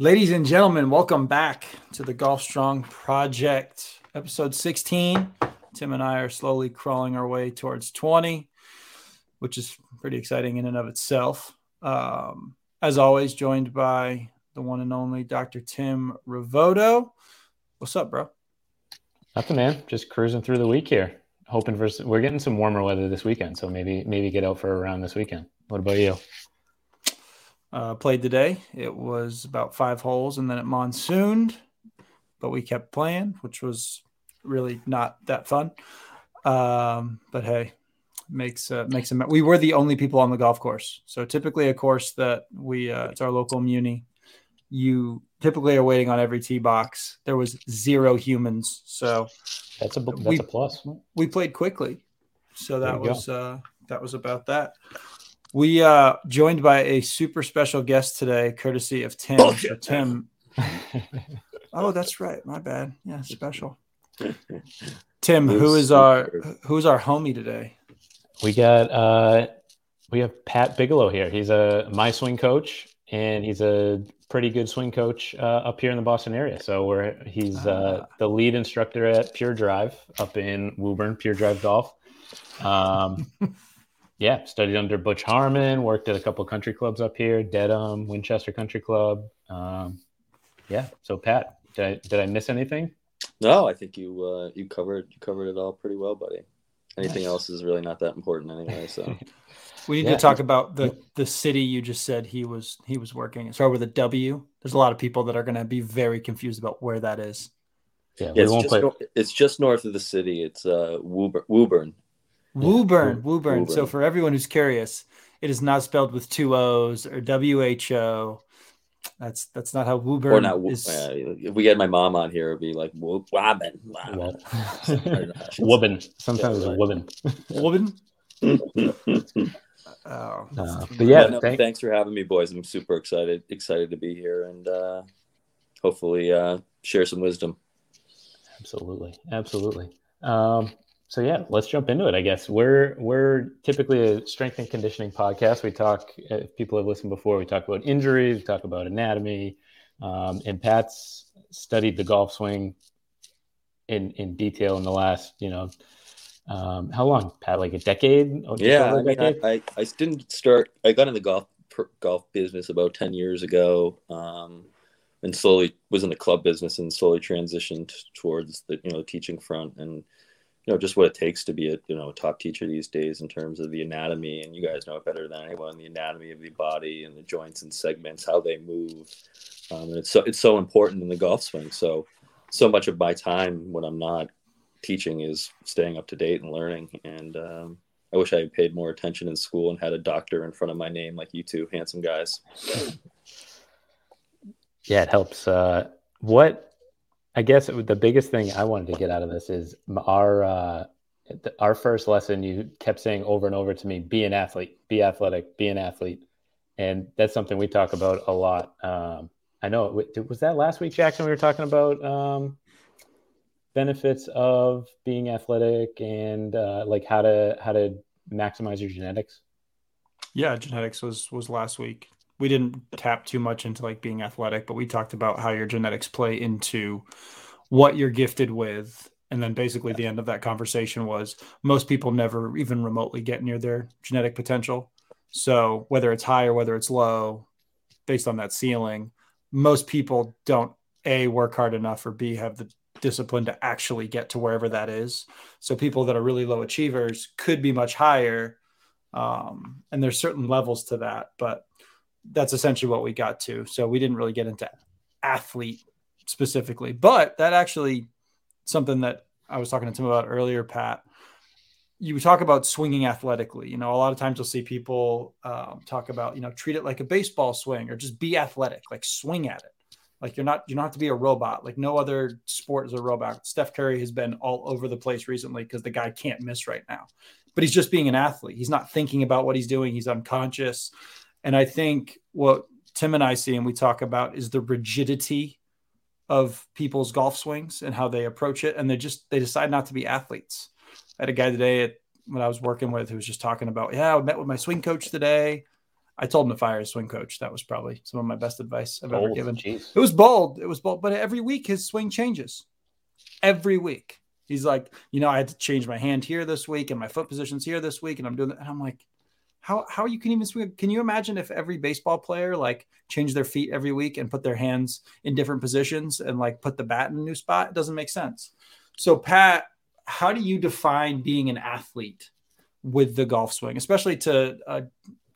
Ladies and gentlemen, welcome back to the Golf Strong Project, episode 16. Tim and I are slowly crawling our way towards 20, which is pretty exciting in and of itself. Um, as always, joined by the one and only Dr. Tim Ravoto. What's up, bro? Nothing, man. Just cruising through the week here. Hoping for we're getting some warmer weather this weekend, so maybe maybe get out for a round this weekend. What about you? Uh, played today. It was about five holes, and then it monsooned, but we kept playing, which was really not that fun. Um, but hey, makes uh, makes a we were the only people on the golf course. So typically, a course that we uh, it's our local muni. You typically are waiting on every tee box. There was zero humans, so that's a that's we, a plus. We played quickly, so that was uh, that was about that. We uh joined by a super special guest today, courtesy of Tim. So Tim. oh, that's right. My bad. Yeah, special. Tim, who is our who's our homie today? We got uh we have Pat Bigelow here. He's a my swing coach and he's a pretty good swing coach uh, up here in the Boston area. So we're he's uh, ah. the lead instructor at Pure Drive up in Woburn, Pure Drive Golf. Um, yeah, studied under Butch Harmon, worked at a couple country clubs up here, Dedham, Winchester Country Club. Um, yeah. So Pat, did I, did I miss anything? No, I think you uh, you covered you covered it all pretty well, buddy. Anything nice. else is really not that important anyway. So we need yeah. to talk about the the city you just said he was he was working. Start with a W. There's a lot of people that are going to be very confused about where that is. Yeah, yeah it's, just play... it's just north of the city. It's uh, Woburn, Woburn, Woburn, Woburn. So for everyone who's curious, it is not spelled with two O's or W H O. That's that's not how Woburn or not. Is... Uh, if we had my mom on here, it'd be like Wobbin. Wobbin. Sometimes it's Wobbin. Wobbin. oh, uh, but yeah, no, thank- thanks for having me, boys. I'm super excited excited to be here and uh, hopefully uh, share some wisdom. Absolutely, absolutely. Um, so yeah, let's jump into it. I guess we're we're typically a strength and conditioning podcast. We talk. If people have listened before, we talk about injuries, we talk about anatomy, um, and Pat's studied the golf swing in in detail in the last you know um, how long Pat like a decade? Oh, yeah, I, mean, I, I, I didn't start. I got in the golf golf business about ten years ago. Um, and slowly was in the club business and slowly transitioned towards the you know teaching front and you know just what it takes to be a you know a top teacher these days in terms of the anatomy and you guys know it better than anyone the anatomy of the body and the joints and segments how they move. Um, and it's so it's so important in the golf swing. So so much of my time when i'm not teaching is staying up to date and learning. And um, i wish i had paid more attention in school and had a doctor in front of my name like you two handsome guys. Yeah it helps. Uh, what I guess the biggest thing I wanted to get out of this is our uh, our first lesson. You kept saying over and over to me, "Be an athlete, be athletic, be an athlete," and that's something we talk about a lot. Um, I know was that last week, Jackson. We were talking about um, benefits of being athletic and uh, like how to how to maximize your genetics. Yeah, genetics was was last week we didn't tap too much into like being athletic, but we talked about how your genetics play into what you're gifted with. And then basically the end of that conversation was most people never even remotely get near their genetic potential. So whether it's high or whether it's low, based on that ceiling, most people don't a work hard enough or b have the discipline to actually get to wherever that is. So people that are really low achievers could be much higher. Um, and there's certain levels to that, but that's essentially what we got to. So we didn't really get into athlete specifically, but that actually something that I was talking to Tim about earlier, Pat. You talk about swinging athletically. You know, a lot of times you'll see people um, talk about, you know, treat it like a baseball swing or just be athletic, like swing at it. Like you're not, you don't have to be a robot. Like no other sport is a robot. Steph Curry has been all over the place recently because the guy can't miss right now, but he's just being an athlete. He's not thinking about what he's doing. He's unconscious. And I think what Tim and I see and we talk about is the rigidity of people's golf swings and how they approach it. And they just they decide not to be athletes. I had a guy today at, when I was working with who was just talking about, yeah, I met with my swing coach today. I told him to fire his swing coach. That was probably some of my best advice I've ever oh, given. Geez. It was bold. It was bold, but every week his swing changes. Every week. He's like, you know, I had to change my hand here this week and my foot positions here this week. And I'm doing that. And I'm like, how, how you can even swing? Can you imagine if every baseball player like changed their feet every week and put their hands in different positions and like put the bat in a new spot? It doesn't make sense. So, Pat, how do you define being an athlete with the golf swing, especially to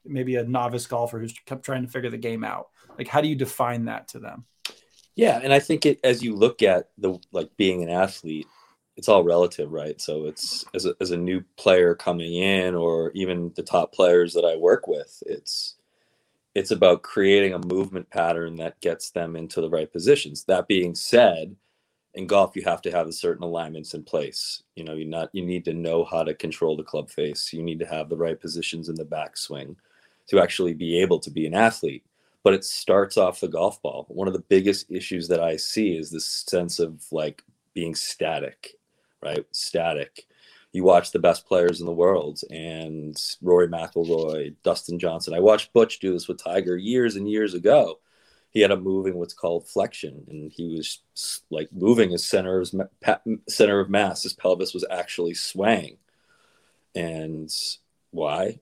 maybe a novice golfer who's kept trying to figure the game out? Like, how do you define that to them? Yeah, and I think it as you look at the like being an athlete, it's all relative, right? So it's as a, as a new player coming in, or even the top players that I work with, it's it's about creating a movement pattern that gets them into the right positions. That being said, in golf, you have to have certain alignments in place. You know, you not you need to know how to control the club face. You need to have the right positions in the backswing to actually be able to be an athlete. But it starts off the golf ball. One of the biggest issues that I see is this sense of like being static right? Static. You watch the best players in the world and Rory McIlroy, Dustin Johnson. I watched Butch do this with Tiger years and years ago. He had a moving what's called flexion, and he was like moving his center of center of mass. His pelvis was actually swaying, and why?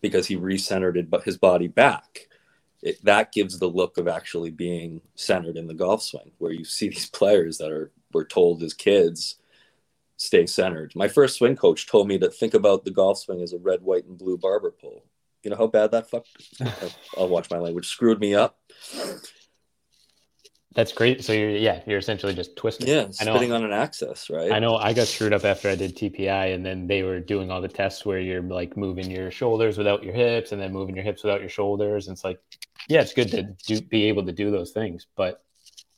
Because he recentered his body back. It, that gives the look of actually being centered in the golf swing, where you see these players that are were told as kids stay centered. My first swing coach told me to think about the golf swing as a red, white, and blue barber pole. You know how bad that fuck? I'll watch my language. Screwed me up. That's great. So you're yeah, you're essentially just twisting. Yeah, spitting on an axis, right? I know I got screwed up after I did TPI, and then they were doing all the tests where you're like moving your shoulders without your hips, and then moving your hips without your shoulders. And it's like, yeah, it's good to do, be able to do those things, but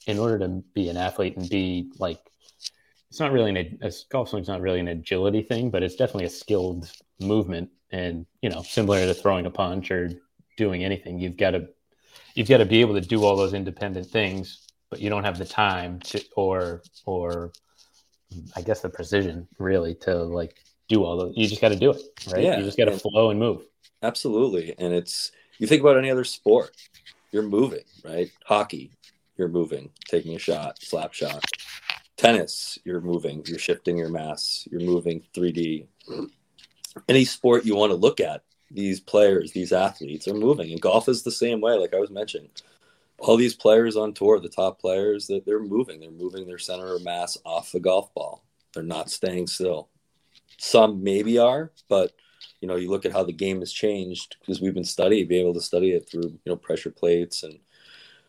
in order to be an athlete and be like it's not really an a golf swing's not really an agility thing, but it's definitely a skilled movement. And you know, similar to throwing a punch or doing anything, you've got to you've got to be able to do all those independent things, but you don't have the time to or or I guess the precision really to like do all those. You just got to do it, right? Yeah, you just got to flow and move. Absolutely, and it's you think about any other sport, you're moving, right? Hockey, you're moving, taking a shot, slap shot tennis you're moving you're shifting your mass you're moving 3d any sport you want to look at these players these athletes are moving and golf is the same way like i was mentioning. All these players on tour the top players that they're moving they're moving their center of mass off the golf ball. They're not staying still. Some maybe are but you know you look at how the game has changed because we've been studying being able to study it through you know pressure plates and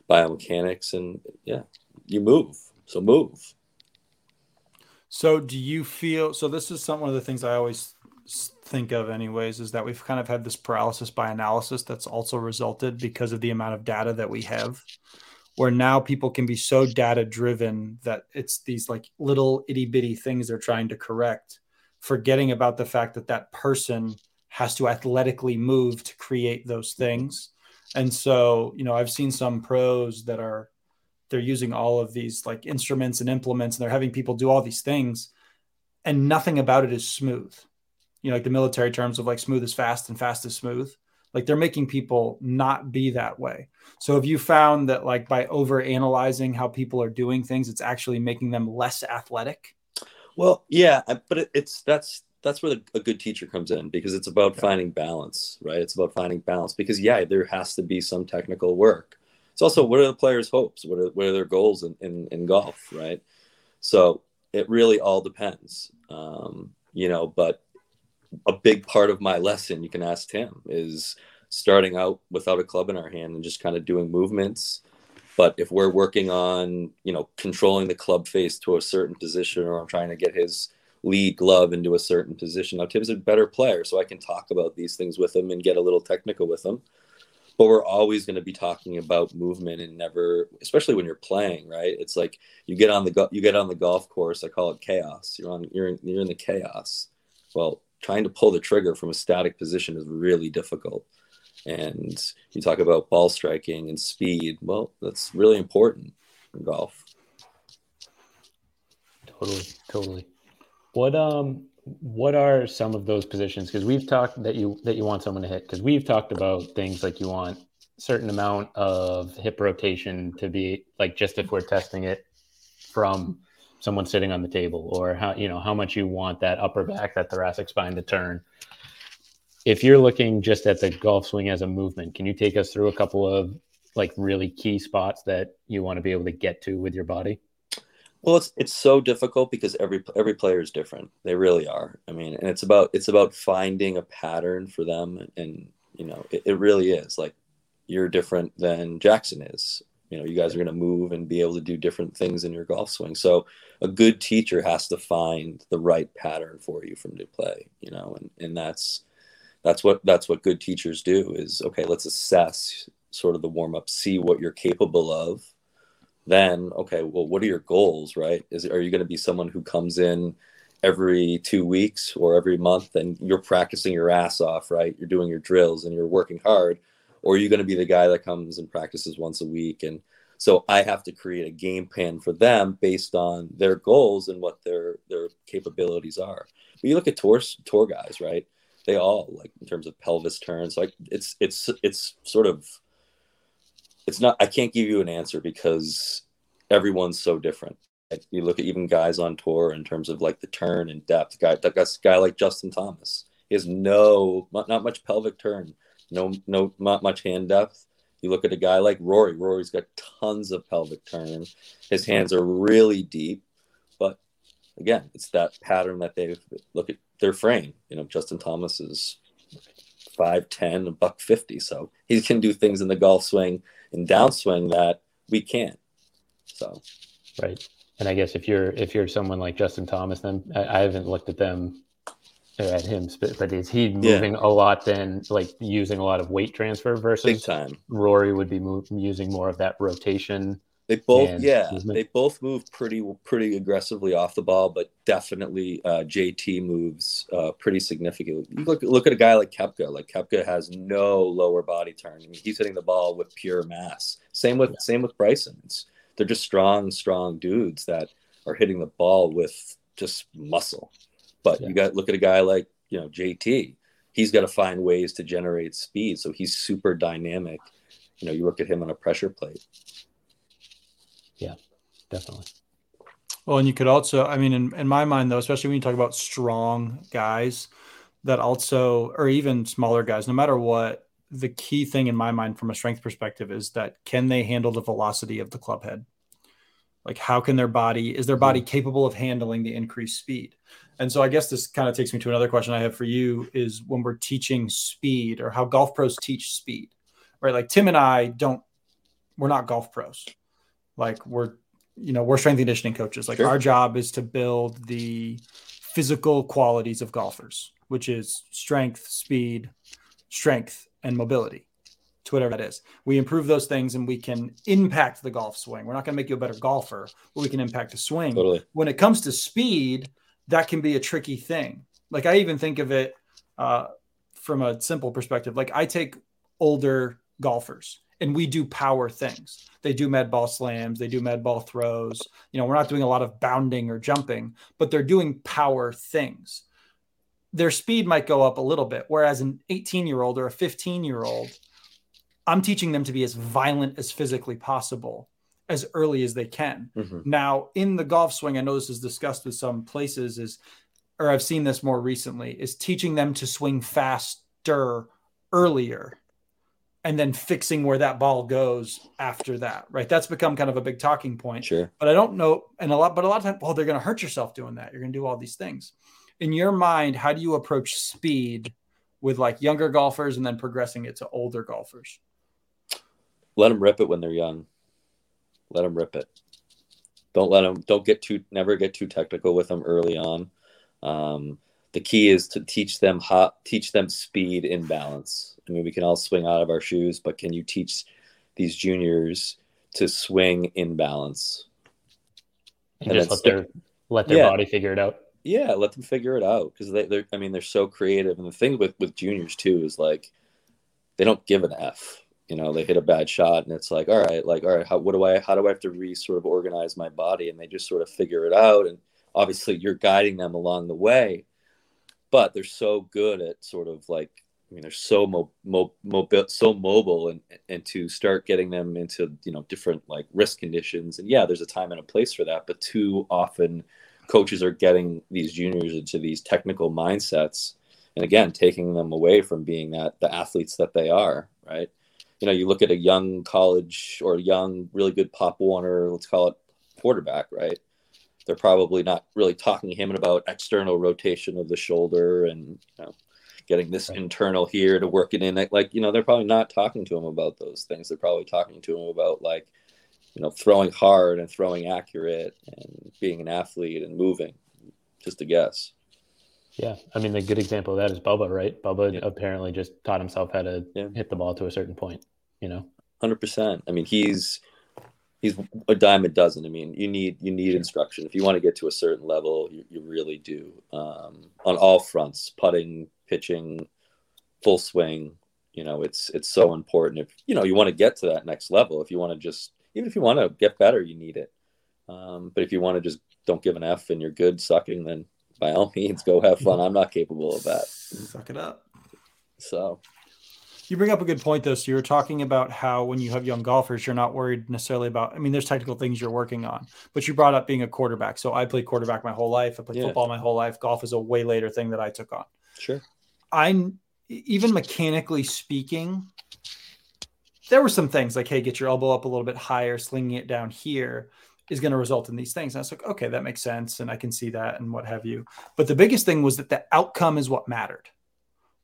biomechanics and yeah you move. So move so, do you feel so? This is some one of the things I always think of, anyways, is that we've kind of had this paralysis by analysis that's also resulted because of the amount of data that we have. Where now people can be so data driven that it's these like little itty bitty things they're trying to correct, forgetting about the fact that that person has to athletically move to create those things. And so, you know, I've seen some pros that are they're using all of these like instruments and implements and they're having people do all these things and nothing about it is smooth. You know like the military terms of like smooth is fast and fast is smooth. Like they're making people not be that way. So have you found that like by over analyzing how people are doing things it's actually making them less athletic? Well yeah but it's that's that's where the, a good teacher comes in because it's about okay. finding balance right? It's about finding balance because yeah there has to be some technical work it's also what are the players' hopes? What are what are their goals in, in, in golf, right? So it really all depends, um, you know. But a big part of my lesson, you can ask Tim, is starting out without a club in our hand and just kind of doing movements. But if we're working on, you know, controlling the club face to a certain position, or I'm trying to get his lead glove into a certain position. Now Tim's a better player, so I can talk about these things with him and get a little technical with him but we're always going to be talking about movement and never especially when you're playing right? It's like you get on the you get on the golf course i call it chaos. You're on you're in, you're in the chaos. Well trying to pull the trigger from a static position is really difficult. And you talk about ball striking and speed well that's really important in golf. Totally totally. What um what are some of those positions? Because we've talked that you that you want someone to hit. Because we've talked about things like you want certain amount of hip rotation to be like just if we're testing it from someone sitting on the table or how you know how much you want that upper back that thoracic spine to turn if you're looking just at the golf swing as a movement can you take us through a couple of like really key spots that you want to be able to get to with your body well it's it's so difficult because every every player is different they really are i mean and it's about it's about finding a pattern for them and you know it, it really is like you're different than Jackson is. You know, you guys are going to move and be able to do different things in your golf swing. So a good teacher has to find the right pattern for you from to play, you know, and, and that's, that's what, that's what good teachers do is, okay, let's assess sort of the warm up, see what you're capable of. Then, okay, well, what are your goals, right? Is, are you going to be someone who comes in every two weeks or every month and you're practicing your ass off, right? You're doing your drills and you're working hard or are you going to be the guy that comes and practices once a week and so i have to create a game plan for them based on their goals and what their their capabilities are but you look at tour tour guys right they all like in terms of pelvis turns like it's it's it's sort of it's not i can't give you an answer because everyone's so different like you look at even guys on tour in terms of like the turn and depth guy that guy like justin thomas he has no not, not much pelvic turn no no not much hand depth. You look at a guy like Rory. Rory's got tons of pelvic turn. His hands are really deep, but again, it's that pattern that they look at their frame. You know, Justin Thomas is five ten, a buck fifty, so he can do things in the golf swing and downswing that we can't. So, right. And I guess if you're if you're someone like Justin Thomas, then I, I haven't looked at them uh, at him, but is he moving yeah. a lot then, like using a lot of weight transfer versus big time? Rory would be move, using more of that rotation. They both, yeah, they both move pretty pretty aggressively off the ball, but definitely uh, JT moves uh, pretty significantly. You look look at a guy like Koepka. Like Koepka has no lower body turn. I mean, he's hitting the ball with pure mass. Same with yeah. same with Bryson. It's, they're just strong, strong dudes that are hitting the ball with just muscle. But yeah. you got look at a guy like you know JT. He's got to find ways to generate speed, so he's super dynamic. You know, you look at him on a pressure plate. Yeah, definitely. Well, and you could also, I mean, in, in my mind, though, especially when you talk about strong guys that also, or even smaller guys, no matter what, the key thing in my mind from a strength perspective is that can they handle the velocity of the club head? Like, how can their body, is their body mm-hmm. capable of handling the increased speed? And so I guess this kind of takes me to another question I have for you is when we're teaching speed or how golf pros teach speed, right? Like Tim and I don't, we're not golf pros. Like we're, you know, we're strength conditioning coaches. Like sure. our job is to build the physical qualities of golfers, which is strength, speed, strength, and mobility to whatever that is. We improve those things and we can impact the golf swing. We're not going to make you a better golfer, but we can impact the swing. Totally. When it comes to speed, that can be a tricky thing. Like I even think of it uh, from a simple perspective. Like I take older golfers and we do power things. They do med ball slams, they do med ball throws. You know, we're not doing a lot of bounding or jumping, but they're doing power things. Their speed might go up a little bit, whereas an 18 year old or a 15 year old, I'm teaching them to be as violent as physically possible as early as they can. Mm-hmm. Now, in the golf swing, I know this is discussed with some places, is or I've seen this more recently, is teaching them to swing faster earlier and then fixing where that ball goes after that. Right. That's become kind of a big talking point. Sure. But I don't know, and a lot, but a lot of times, well, they're going to hurt yourself doing that. You're going to do all these things. In your mind, how do you approach speed with like younger golfers and then progressing it to older golfers? Let them rip it when they're young. Let them rip it. Don't let them. Don't get too. Never get too technical with them early on. Um, the key is to teach them how teach them speed in balance. I mean, we can all swing out of our shoes, but can you teach these juniors to swing in balance? And, and just let their let their yeah. body figure it out. Yeah, let them figure it out because they, they're. I mean, they're so creative, and the thing with with juniors too is like they don't give an f you know they hit a bad shot and it's like all right like all right how, what do i how do i have to re sort of organize my body and they just sort of figure it out and obviously you're guiding them along the way but they're so good at sort of like I mean, they're so mo- mo- mobile, so mobile, and and to start getting them into you know different like risk conditions, and yeah, there's a time and a place for that. But too often, coaches are getting these juniors into these technical mindsets, and again, taking them away from being that the athletes that they are. Right? You know, you look at a young college or young, really good Pop Warner, let's call it quarterback, right? They're probably not really talking to him about external rotation of the shoulder and you know getting this right. internal here to work it in. Like, you know, they're probably not talking to him about those things. They're probably talking to him about like, you know, throwing hard and throwing accurate and being an athlete and moving. Just a guess. Yeah, I mean, the good example of that is Bubba, right? Bubba yeah. apparently just taught himself how to yeah. hit the ball to a certain point. You know, hundred percent. I mean, he's he's a dime a dozen. I mean, you need you need instruction if you want to get to a certain level. You, you really do um, on all fronts: putting, pitching, full swing. You know, it's it's so important. If you know you want to get to that next level, if you want to just even if you want to get better, you need it. Um, but if you want to just don't give an F and you're good sucking, then by all means go have fun. I'm not capable of that. Suck it up. So you bring up a good point though. So you were talking about how when you have young golfers, you're not worried necessarily about. I mean, there's technical things you're working on, but you brought up being a quarterback. So I played quarterback my whole life. I played yeah. football my whole life. Golf is a way later thing that I took on. Sure. I even mechanically speaking, there were some things like, hey, get your elbow up a little bit higher, slinging it down here is going to result in these things. And I was like, okay, that makes sense. And I can see that and what have you. But the biggest thing was that the outcome is what mattered.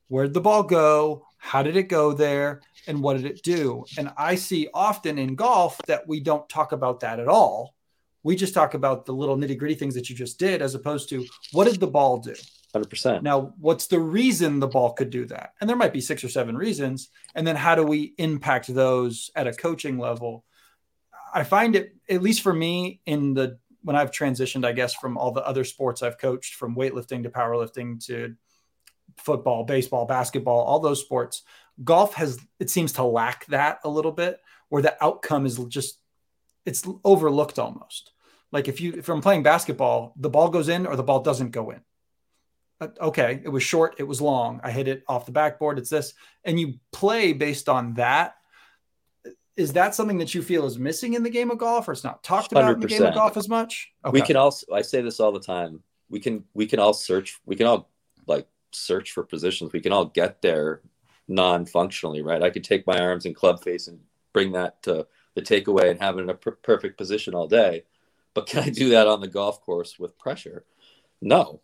Where'd the ball go? How did it go there? And what did it do? And I see often in golf that we don't talk about that at all. We just talk about the little nitty gritty things that you just did, as opposed to what did the ball do? 100%. Now, what's the reason the ball could do that? And there might be six or seven reasons. And then how do we impact those at a coaching level? I find it, at least for me, in the when I've transitioned, I guess, from all the other sports I've coached, from weightlifting to powerlifting to football, baseball, basketball, all those sports, golf has, it seems to lack that a little bit, where the outcome is just, it's overlooked almost. Like if you, if I'm playing basketball, the ball goes in or the ball doesn't go in okay, it was short, it was long. I hit it off the backboard. It's this, and you play based on that. Is that something that you feel is missing in the game of golf, or it's not talked about 100%. in the game of golf as much? Okay. We can also. I say this all the time. We can. We can all search. We can all search for positions. We can all get there non-functionally, right? I could take my arms and club face and bring that to the takeaway and have it in a per- perfect position all day. But can I do that on the golf course with pressure? No,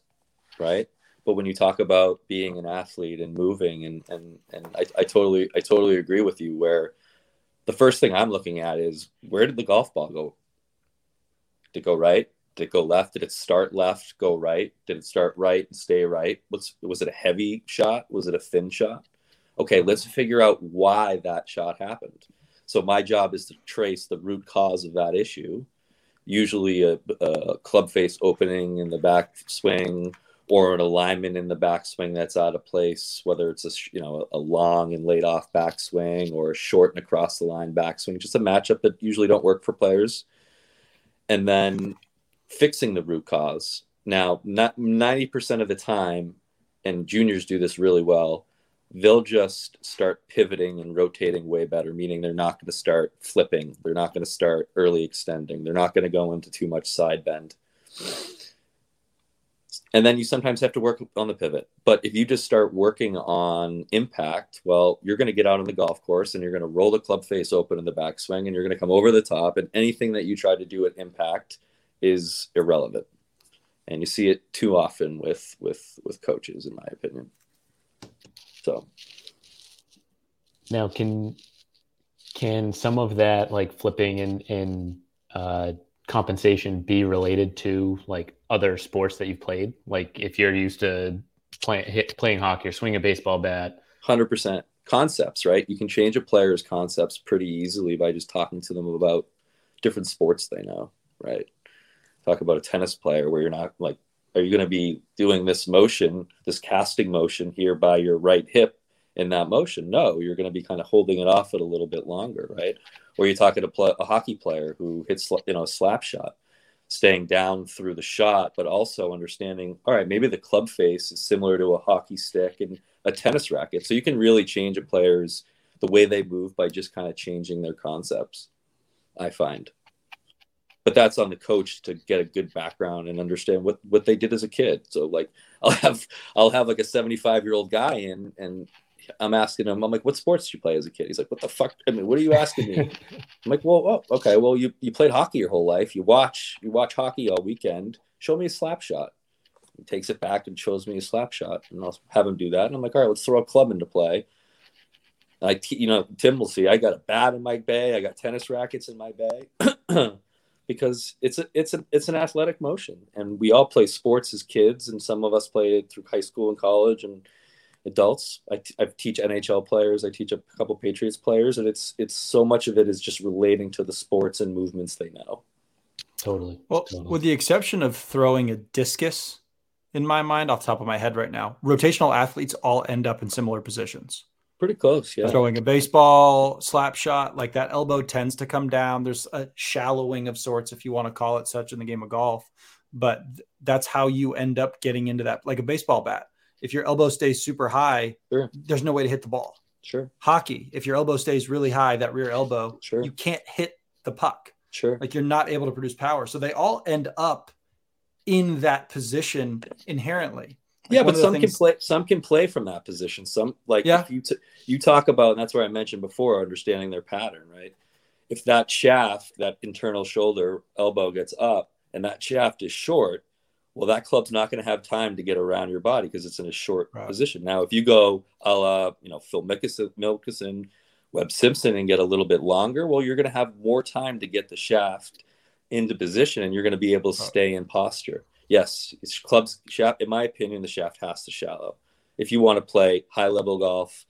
right? but when you talk about being an athlete and moving and and and I, I totally I totally agree with you where the first thing I'm looking at is where did the golf ball go? Did it go right? Did it go left? Did it start left, go right? Did it start right and stay right? Was was it a heavy shot? Was it a thin shot? Okay, let's figure out why that shot happened. So my job is to trace the root cause of that issue. Usually a, a club face opening in the back swing, or an alignment in the backswing that's out of place, whether it's a you know a long and laid off backswing or a short and across the line backswing, just a matchup that usually don't work for players. And then fixing the root cause. Now, not ninety percent of the time, and juniors do this really well. They'll just start pivoting and rotating way better, meaning they're not going to start flipping. They're not going to start early extending. They're not going to go into too much side bend and then you sometimes have to work on the pivot. But if you just start working on impact, well, you're going to get out on the golf course and you're going to roll the club face open in the backswing and you're going to come over the top. And anything that you try to do at impact is irrelevant. And you see it too often with with with coaches, in my opinion. So now, can can some of that like flipping and and uh, compensation be related to like other sports that you've played? Like if you're used to playing hit, playing hockey or swing a baseball bat. Hundred percent concepts, right? You can change a player's concepts pretty easily by just talking to them about different sports they know, right? Talk about a tennis player where you're not like, are you going to be doing this motion, this casting motion here by your right hip in that motion? No, you're going to be kind of holding it off it a little bit longer, right? Or you're talking to play, a hockey player who hits, you know, a slap shot staying down through the shot, but also understanding, all right, maybe the club face is similar to a hockey stick and a tennis racket. So you can really change a player's the way they move by just kind of changing their concepts, I find. But that's on the coach to get a good background and understand what what they did as a kid. So like I'll have I'll have like a 75 year old guy in and I'm asking him, I'm like, what sports did you play as a kid? He's like, what the fuck? I mean, what are you asking me? I'm like, well, oh, okay, well, you, you played hockey your whole life. You watch you watch hockey all weekend. Show me a slap shot. He takes it back and shows me a slap shot, and I'll have him do that. And I'm like, all right, let's throw a club into play. I, you know, Tim will see. I got a bat in my bay. I got tennis rackets in my bay, because it's a, it's a, it's an athletic motion, and we all play sports as kids, and some of us play it through high school and college, and adults. I, t- I teach NHL players. I teach a couple Patriots players, and it's it's so much of it is just relating to the sports and movements they know. Totally. Well, totally. with the exception of throwing a discus, in my mind, off the top of my head right now, rotational athletes all end up in similar positions. Pretty close, yeah. Throwing a baseball, slap shot, like that elbow tends to come down. There's a shallowing of sorts, if you want to call it such, in the game of golf. But that's how you end up getting into that, like a baseball bat if your elbow stays super high, sure. there's no way to hit the ball. Sure. Hockey, if your elbow stays really high, that rear elbow, sure. you can't hit the puck. Sure. Like you're not able to produce power. So they all end up in that position inherently. Like yeah, but some things... can play. Some can play from that position. Some like yeah. you t- you talk about, and that's where I mentioned before, understanding their pattern, right? If that shaft, that internal shoulder elbow gets up, and that shaft is short, well, that club's not going to have time to get around your body because it's in a short right. position. Now, if you go a la, you know, Phil Mickelson, Webb Simpson and get a little bit longer, well, you're going to have more time to get the shaft into position and you're going to be able to stay in posture. Yes, clubs shaft, in my opinion, the shaft has to shallow. If you want to play high level golf,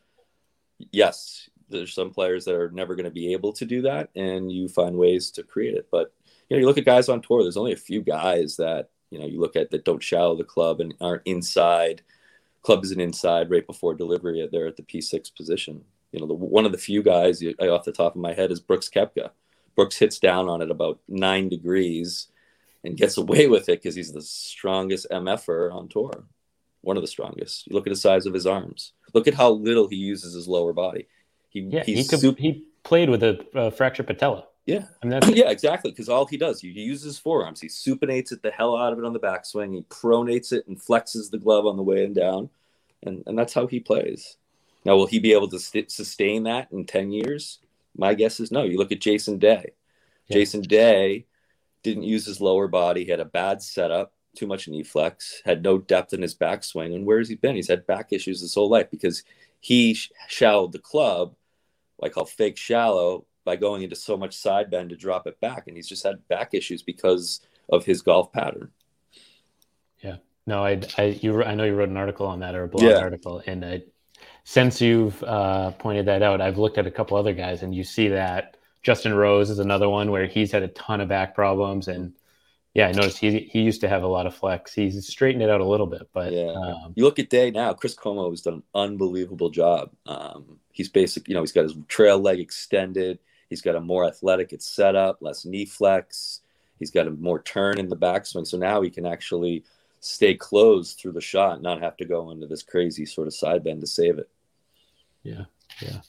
yes, there's some players that are never going to be able to do that and you find ways to create it. But you know, you look at guys on tour, there's only a few guys that you know you look at that don't shallow the club and aren't inside club isn't inside right before delivery uh, they're at the p6 position you know the, one of the few guys off the top of my head is brooks koepka brooks hits down on it about nine degrees and gets away with it because he's the strongest mf'er on tour one of the strongest you look at the size of his arms look at how little he uses his lower body he, yeah, he, could, super... he played with a uh, fractured patella yeah, I mean, yeah, exactly. Because all he does, he, he uses forearms. He supinates it the hell out of it on the backswing. He pronates it and flexes the glove on the way and down, and and that's how he plays. Now, will he be able to st- sustain that in ten years? My guess is no. You look at Jason Day. Yeah. Jason Day didn't use his lower body. He had a bad setup, too much knee flex, had no depth in his backswing. And where has he been? He's had back issues his whole life because he sh- shallowed the club, I call fake shallow, by going into so much side bend to drop it back, and he's just had back issues because of his golf pattern. Yeah, no, I, I, you, I know you wrote an article on that or a blog yeah. article, and I, since you've uh, pointed that out, I've looked at a couple other guys, and you see that Justin Rose is another one where he's had a ton of back problems, and yeah, I noticed he he used to have a lot of flex. He's straightened it out a little bit, but yeah, um, you look at Day now. Chris Como has done an unbelievable job. Um, he's basic, you know, he's got his trail leg extended. He's got a more athletic it's set up, less knee flex. He's got a more turn in the backswing. So now he can actually stay closed through the shot, and not have to go into this crazy sort of side bend to save it. Yeah. Yeah.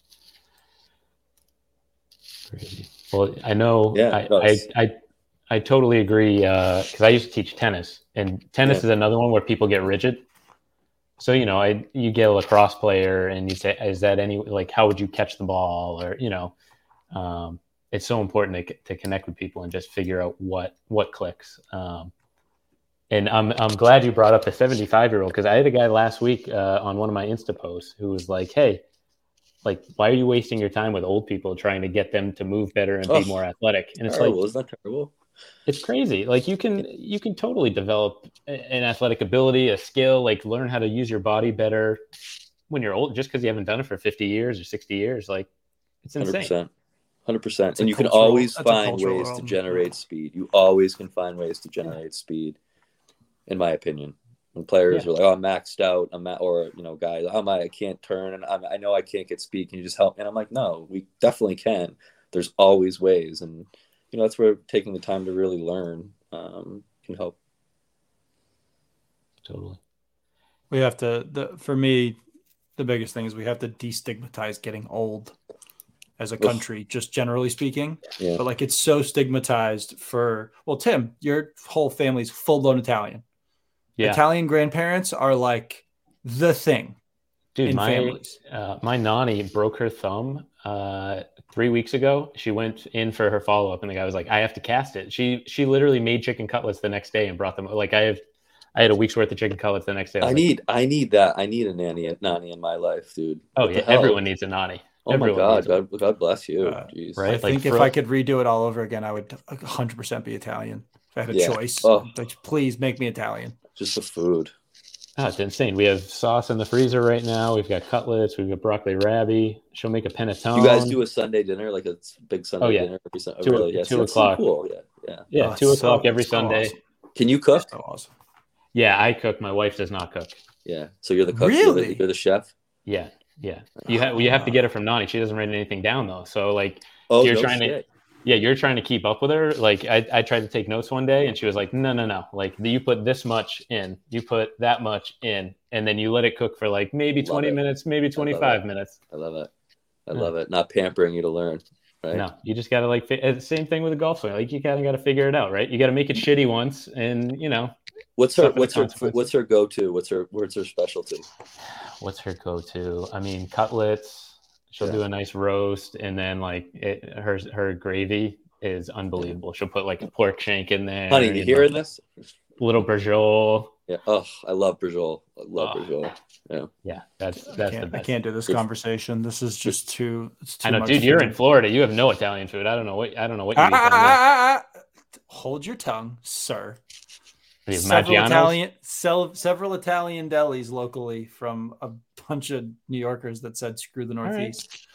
Crazy. Well, I know. Yeah, I, I, I, I, totally agree. Because uh, I used to teach tennis, and tennis yeah. is another one where people get rigid. So you know, I you get a lacrosse player, and you say, "Is that any like how would you catch the ball?" Or you know, um, it's so important to, to connect with people and just figure out what what clicks. Um, and I'm I'm glad you brought up the 75 year old because I had a guy last week uh, on one of my Insta posts who was like, "Hey, like, why are you wasting your time with old people trying to get them to move better and oh, be more athletic?" And it's terrible. like, is that terrible? It's crazy. Like you can you can totally develop an athletic ability, a skill, like learn how to use your body better when you're old. Just because you haven't done it for 50 years or 60 years, like it's insane. 100% hundred percent. And you can always find ways to generate speed. You always can find ways to generate speed, in my opinion. When players yeah. are like, "Oh, I'm maxed out," I'm at, or you know, guys, "I'm I can't turn," and I'm, I know I can't get speed. Can you just help? And I'm like, "No, we definitely can. There's always ways." And you know, that's where taking the time to really learn um, can help. Totally. We have to. The for me, the biggest thing is we have to destigmatize getting old as a Oof. country, just generally speaking. Yeah. But like it's so stigmatized for well, Tim, your whole family's full blown Italian. Yeah, Italian grandparents are like the thing dude, in my families. uh, my nanny broke her thumb uh, three weeks ago. She went in for her follow up, and the guy was like, "I have to cast it." She she literally made chicken cutlets the next day and brought them. Like I have, I had a week's worth of chicken cutlets the next day. was I like, need I need that. I need a nanny nanny in my life, dude. Oh What the yeah, everyone needs a nanny. Oh everyone my god. God, God bless you. Uh, Jeez. right? I like think if I could redo it all over again, I would 100% be Italian. If I had a Yeah. choice, Oh. like, please make me Italian. Just the food. Oh, it's insane. We have sauce in the freezer right now. We've got cutlets. We've got broccoli rabi. She'll make a panettone. You guys do a Sunday dinner, like a big Sunday Oh, yeah. dinner every Sunday. Oh, two- really? Yes, two that's so o'clock. Cool. Yeah, yeah. yeah, Oh, two so- o'clock every Sunday. awesome. Can you cook? So awesome. Yeah, I cook. My wife does not cook. Yeah. So you're the cook. You're the, Really? you're the chef. Yeah, yeah. You have you have to get it from Nani. She doesn't write anything down though. So like, Oh, You're no trying to- shit. Yeah, you're trying to keep up with her. Like I, I tried to take notes one day, and she was like, "No, no, no. Like you put this much in, you put that much in, and then you let it cook for like maybe Love 20 it. minutes, maybe 25 it. minutes. I love it. I Yeah. love it. Not pampering you to learn. Right. No, you just gotta like uh, same thing with a golf swing. Like you kind of got to figure it out, right? You got to make it shitty once, and you know What's her what's her what's her go to? What's her what's her specialty? what's her go-to? I mean, cutlets. She'll Yeah. do a nice roast, and then like it, her her gravy is unbelievable. She'll put like a pork shank in there. Honey, you know, hearing this? Little braciole. Yeah. Oh, I love braciole. I love Oh. braciole. Yeah, that's I that's the can't, I best. can't do this conversation. This is just too. It's too I know, much dude. You're in Florida. You have no Italian food. I don't know what I don't know what you Ah, ah, ah, ah, ah. Hold your tongue, sir. Several Italian, sel- several Italian delis locally from a bunch of New Yorkers that said "screw the right. Northeast,"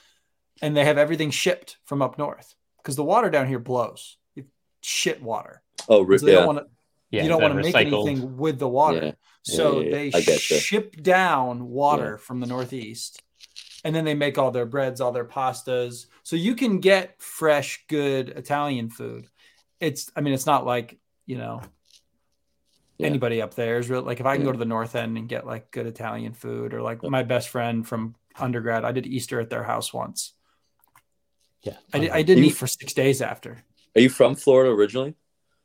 and they have everything shipped from up north because the water down here blows. It's shit water. Oh, re- So they yeah. don't want to. Yeah, you don't want to make anything with the water. Yeah. So Yeah, yeah, they yeah. I get you. ship down water from the Northeast and then they make all their breads, all their pastas. So you can get fresh, good Italian food. It's, I mean, it's not like, you know, Yeah. anybody up there is really like if I can go to the North End and get like good Italian food or like my best friend from undergrad, I did Easter at their house once. Yeah, I, did, I didn't You- eat for six days after. Are you from Florida originally?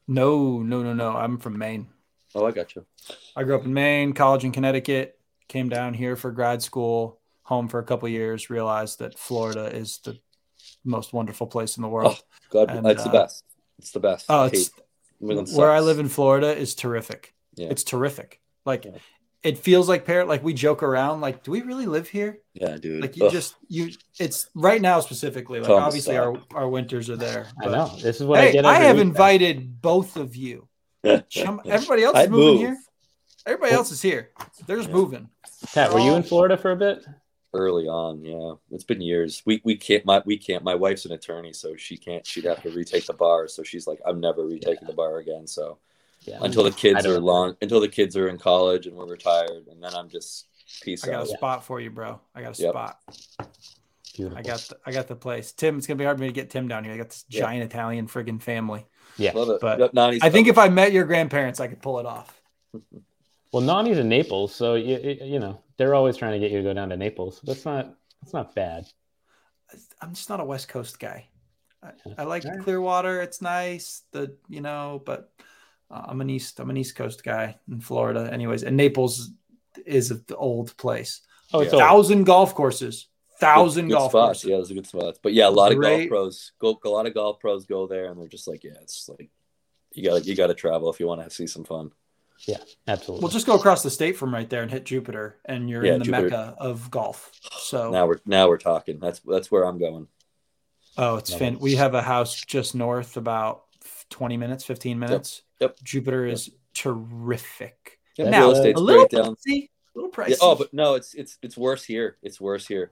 No, no, no, no. I'm from Maine. Oh, I got you. I grew up in Maine, college in Connecticut, came down here for grad school, home for a couple years, realized that Florida is the most wonderful place in the world. God, And, it's the uh, best. It's the best. Oh, it's hate- New England where I live in Florida is terrific. Yeah. It's terrific. Like Yeah. it feels like parent like we joke around like do we really live here? Yeah, dude. Like you Ugh. just you it's right now specifically like Tell 'em obviously our stop. our winters are there. I know. This is what I get. I have week, invited both of you. Chum- Everybody else is I'd moving move. here. Everybody oh. else is here. They're just Yeah. moving. Pat, were you in oh. Florida for a bit? Early on. Yeah, it's been years. We we can't. My we can't. My wife's an attorney, so she can't. She'd have to retake the bar. So she's like, I'm never retaking the bar again. So Yeah. until the kids are long, until the kids are in college and we're retired, and then I'm just peace I got out. a spot for you, bro. I got a Yep. spot. Beautiful. I got the, I got the place. Tim, it's gonna be hard for me to get Tim down here. I got this Yeah. giant Italian friggin' family. yeah. Love it. But Yep, Nani's I think if I met your grandparents, I could pull it off. Well, Nani's in Naples, so you, you know they're always trying to get you to go down to Naples. That's not that's not bad. I'm just not a West Coast guy. I, I like Alright. Clearwater. It's nice. The you know, but uh, I'm an East I'm an East Coast guy in Florida, anyways. And Naples is an old place. Oh, it's Yeah. Thousand golf courses. Thousand good golf spots. courses. Yeah, those are good spots. But yeah, a lot of Great. golf pros go. A lot of golf pros go there, and they're just like, yeah, it's like you got to you got to travel if you want to see some fun. Absolutely. We'll just go across the state from right there and hit Jupiter, and you're Yeah, in the Jupiter. mecca of golf. So Now we're now we're talking. That's that's where I'm going. Oh, it's Love fin. We have a house just north, about twenty minutes, fifteen minutes. Yep. Jupiter is terrific. Yeah, Now, real estate's a little great pricey, a little pricey. Yeah, oh, but no, it's it's it's worse here. It's worse here.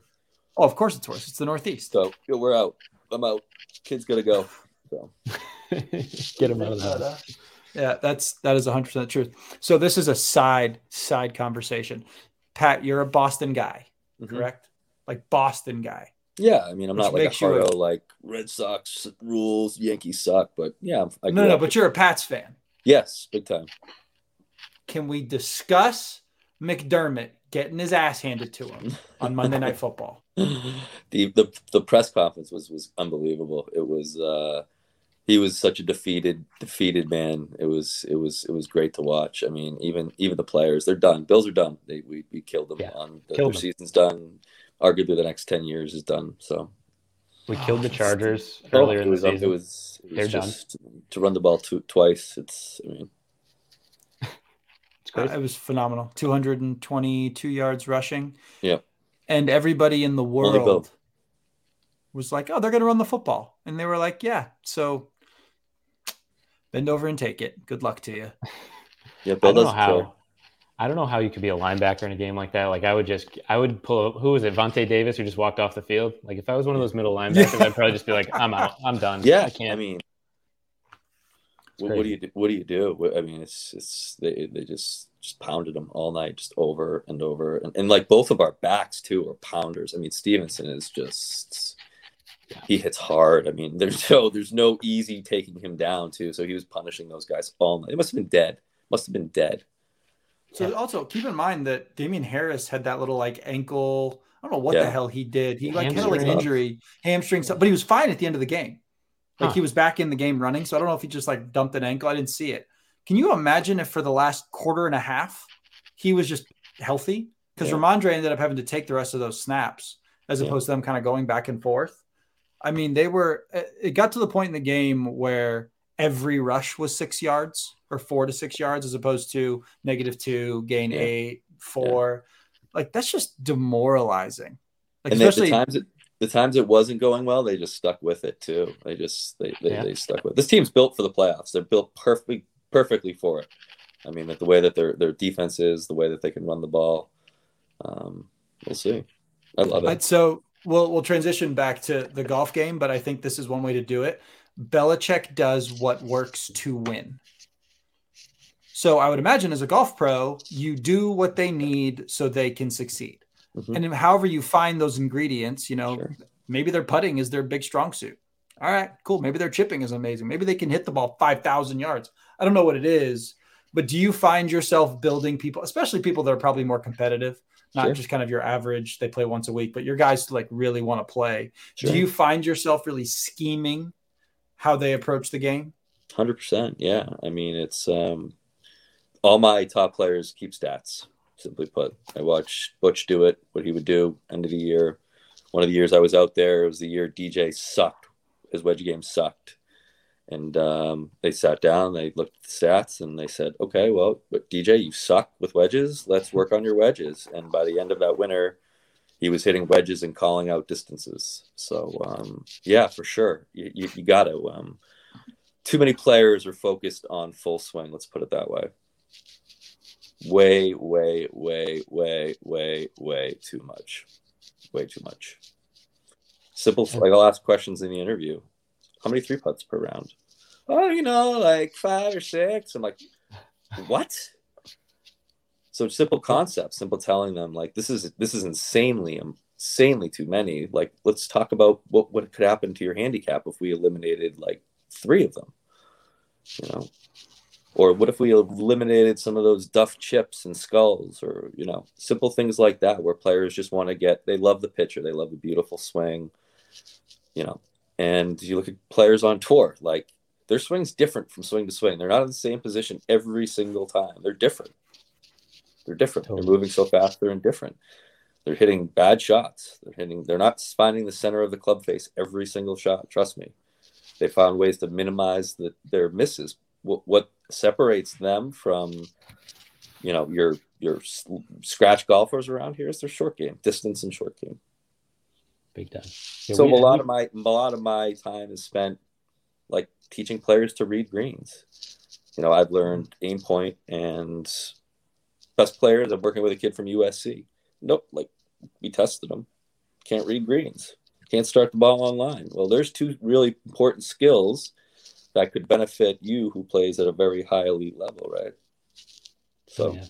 oh, of course it's worse. It's the Northeast. So yeah, we're out. I'm out. Kids gotta go. So get him out of the But, house. Yeah, that's that is hundred percent truth. So this is a side side conversation. Pat, you're a Boston guy, mhm. correct? Like Boston guy. yeah, I mean, I'm Which not like a makes a- hardo like Red Sox rules, Yankees suck, but yeah, I No, no, but you're a Pats fan. Yes, big time. Can we discuss McDermott getting his ass handed to him on Monday Night Football? the, the the press conference was was unbelievable. It was uh he was such a defeated defeated man. It was it was it was great to watch. I mean, even even the players, they're done. Bills are done. They we, we killed them Yeah, on the, killed their them. season's done. Arguably the next ten years is done. So We Oh, killed the ah, it's- Chargers earlier in the was up- season. it was it was They're done. just to run the ball two, twice. It's I mean it's crazy. It was phenomenal. 222 yards rushing. Yeah. And everybody in the world was like, oh, they're going to run the football. And they were like, yeah. So bend over and take it. Good luck to you. yeah, I don't know how. care. I don't know how you could be a linebacker in a game like that. Like I would just, I would pull. Who was it? Vontae Davis, who just walked off the field. Like if I was one of those middle linebackers, I'd probably just be like, I'm out. I'm done. Yeah, I I, can't. I mean, what, what do you do? What do you do? What- I mean, it's it's they they just just pounded them all night, just over and over, and, and like both of our backs too are pounders. I mean, Stevenson is just he hits hard. I mean, there's no there's no easy taking him down too. So he was punishing those guys all night. They must have been dead. Must have been dead. So Yeah. also keep in mind that Damien Harris had that little like ankle. I don't know what Yeah. the hell he did. He like had like an injury, hamstring stuff, but he was fine at the end of the game. Like Huh. he was back in the game running. So I don't know if he just like dumped an ankle. I didn't see it. Can you imagine if for the last quarter and a half he was just healthy? Because Yeah. Rhamondre ended up having to take the rest of those snaps as Yeah. opposed to them kind of going back and forth. I mean, they were. It got to the point in the game where every rush was six yards or four to six yards, as opposed to negative two, gain Yeah. eight, four. Like that's just demoralizing. Like and then the especially times it the times it wasn't going well, they just stuck with it too. They just they they, Yeah. they stuck with it. this team's built for the playoffs. They're built perfectly perfectly for it. I mean, that the way that their their defense is, the way that they can run the ball. Um, we'll see. I love Right, it. so we'll we'll transition back to the golf game, but I think this is one way to do it. Belichick does what works to win. So I would imagine as a golf pro, you do what they need so they can succeed. Mhm. And however you find those ingredients, you know, Sure. maybe their putting is their big strong suit. All right, cool. Maybe their chipping is amazing. Maybe they can hit the ball 5,000 yards. I don't know what it is, but do you find yourself building people, especially people that are probably more competitive, not Sure. just kind of your average, they play once a week, but your guys like really want to play. Sure. Do you find yourself really scheming how they approach the game? Hundred percent. Yeah. I mean, it's um, all my top players keep stats. Simply put, I watch Butch do it. What he would do end of the year. One of the years I was out there, it was the year DJ sucked. His wedge game sucked, and um, they sat down. They looked at the stats and they said, "Okay, well, but DJ, you suck with wedges. Let's work on your wedges." And by the end of that winter, he was hitting wedges and calling out distances. So um, yeah, for sure, you, you, you got to. Um, too many players are focused on full swing. Let's put it that way. Way, way, way, way, way, way too much. Way too much. Simple. Like I'll ask questions in the interview. How many three putts per round? Oh, you know, like five or six. I'm like, what? So simple concepts, simple telling them like this is this is insanely insanely too many. Like let's talk about what what could happen to your handicap if we eliminated like three of them. You know, or what if we eliminated some of those duff chips and skulls, or you know, simple things like that, where players just want to get they love the pitcher, they love the beautiful swing, you know. And you look at players on tour, like their swing's different from swing to swing. They're not in the same position every single time. They're different. They're different. Totally. They're moving so fast. They're indifferent. They're hitting bad shots. They're hitting. They're not finding the center of the club face every single shot. Trust me. They found ways to minimize the, their misses. What, what separates them from, you know, your your scratch golfers around here is their short game, distance and short game. Big time. Yeah, so we- a lot we- of my a lot of my time is spent like teaching players to read greens. You know, I've learned AimPoint and best players. I'm working with a kid from USC. Nope, like we tested him. Can't read greens. Can't start the ball on line. Well, there's two really important skills that could benefit you who plays at a very high elite level, right? So Yeah.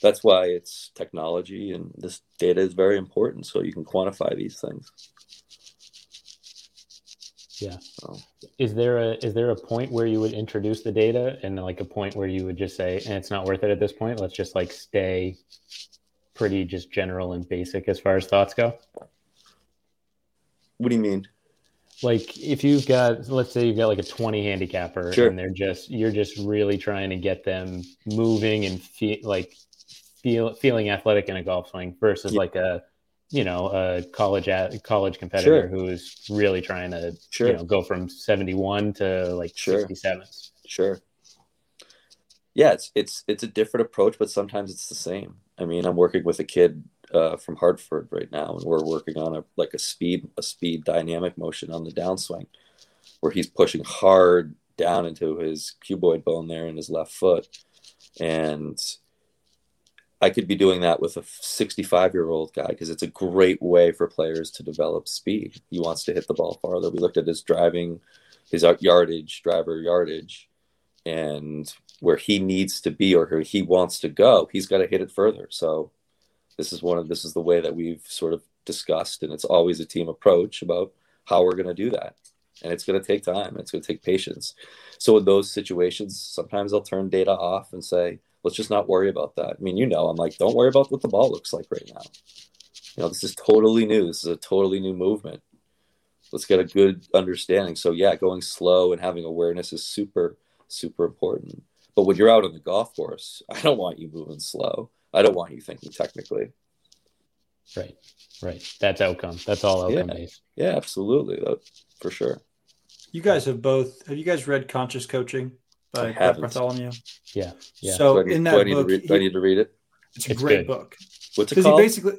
that's why it's technology and this data is very important so you can quantify these things. Yeah. So, Is there a is there a point where you would introduce the data and like a point where you would just say, and it's not worth it at this point. Let's just like stay pretty just general and basic as far as thoughts go. what do you mean? Like if you've got let's say you've got like a 20 handicapper Sure. and they're just you're just really trying to get them moving and feel like feel feeling athletic in a golf swing versus Yeah. like a you know a college at college competitor Sure. who's really trying to Sure. you know go from 71 to like Sure. 67s. Sure. Yeah, it's it's it's a different approach, but sometimes it's the same. I mean, I'm working with a kid uh, from Hartford right now, and we're working on a like a speed a speed dynamic motion on the downswing, where he's pushing hard down into his cuboid bone there in his left foot, and I could be doing that with a 65 year old guy because it's a great way for players to develop speed. He wants to hit the ball farther. We looked at his driving, his yardage, driver yardage, and where he needs to be or where he wants to go, he's got to hit it further. So this is one of this is the way that we've sort of discussed, and it's always a team approach about how we're going to do that. And it's going to take time. It's going to take patience. So in those situations, sometimes I'll turn data off and say, let's just not worry about that. I mean, you know, I'm like, don't worry about what the ball looks like right now. You know, this is totally new. This is a totally new movement. Let's get a good understanding. So yeah, going slow and having awareness is super, super important. But when you're out on the golf course, I don't want you moving slow. I don't want you thinking technically. Right. Right. That's outcome. That's all outcome Yeah. based. Yeah, absolutely. That, for sure. You guys have both. Have you guys read Conscious Coaching I by Brett haven't. Bartholomew? Yeah. Yeah. So do I need, in that I book, to read, do I need to read it? it's a It's great good. book What's it because he called? basically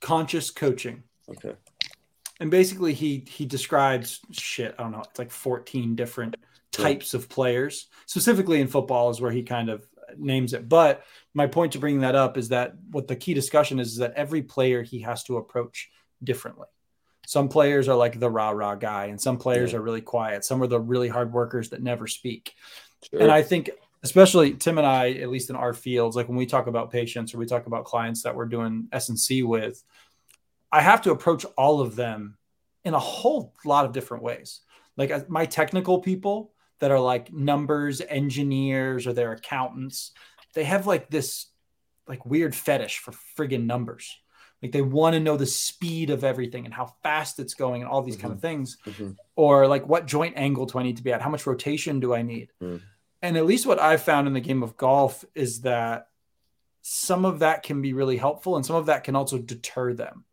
conscious coaching. okay. and basically he he describes shit i don't know it's like 14 different types of players specifically in football is where he kind of names it but my point to bringing that up is that what the key discussion is, is that every player he has to approach differently some players are like the rah rah guy and some players Yeah. are really quiet some are the really hard workers that never speak Sure. and I think, especially Tim and I, at least in our fields, like when we talk about patients or we talk about clients that we're doing S and C with, I have to approach all of them in a whole lot of different ways. Like my technical people that are like numbers engineers or they're accountants, they have like this like weird fetish for friggin' numbers. Like they want to know the speed of everything and how fast it's going and all these kind of things Mhm. or like what joint angle do I need to be at? How much rotation do I need? Mm. And at least what I've found in the game of golf is that some of that can be really helpful and some of that can also deter them.